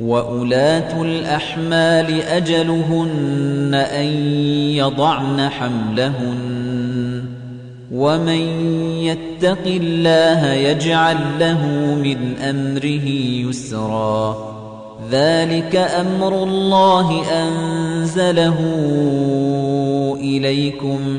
وَأُولَاتُ الْأَحْمَالِ أَجَلُهُنَّ أَن يَضَعْنَ حَمْلَهُنَّ وَمَن يَتَّقِ اللَّهَ يَجْعَل لَّهُ مِنْ أَمْرِهِ يُسْرًا ذَلِكَ أَمْرُ اللَّهِ أَنزَلَهُ إِلَيْكُمْ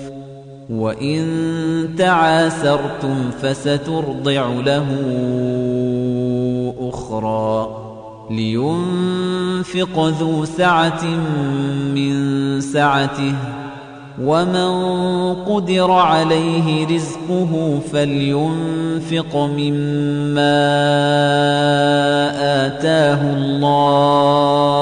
وَإِن تَعَاسَرْتُمْ فَسَتُرْضِعُ لَهُ أُخْرَى لِيُنفِقْ ذُو سَعَةٍ مِّن سَعَتِهِ وَمَن قُدِرَ عَلَيْهِ رِزْقُهُ فَلْيُنفِقْ مِمَّا آتَاهُ اللَّهُ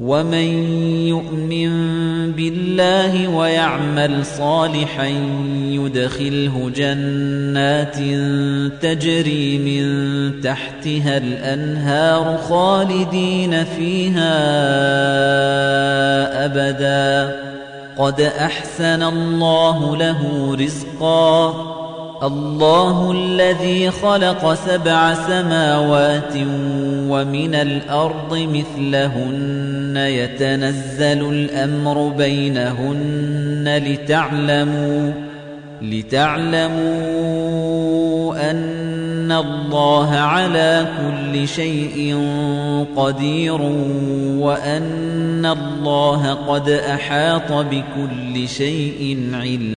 ومن يؤمن بالله ويعمل صالحا يدخله جنات تجري من تحتها الأنهار خالدين فيها أبدا قد أحسن الله له رزقا الله الذي خلق سبع سماوات ومن الأرض مثلهن. يتنزل الأمر بينهن لتعلموا لتعلموا أن الله على كل شيء قدير وأن الله قد أحاط بكل شيء علم.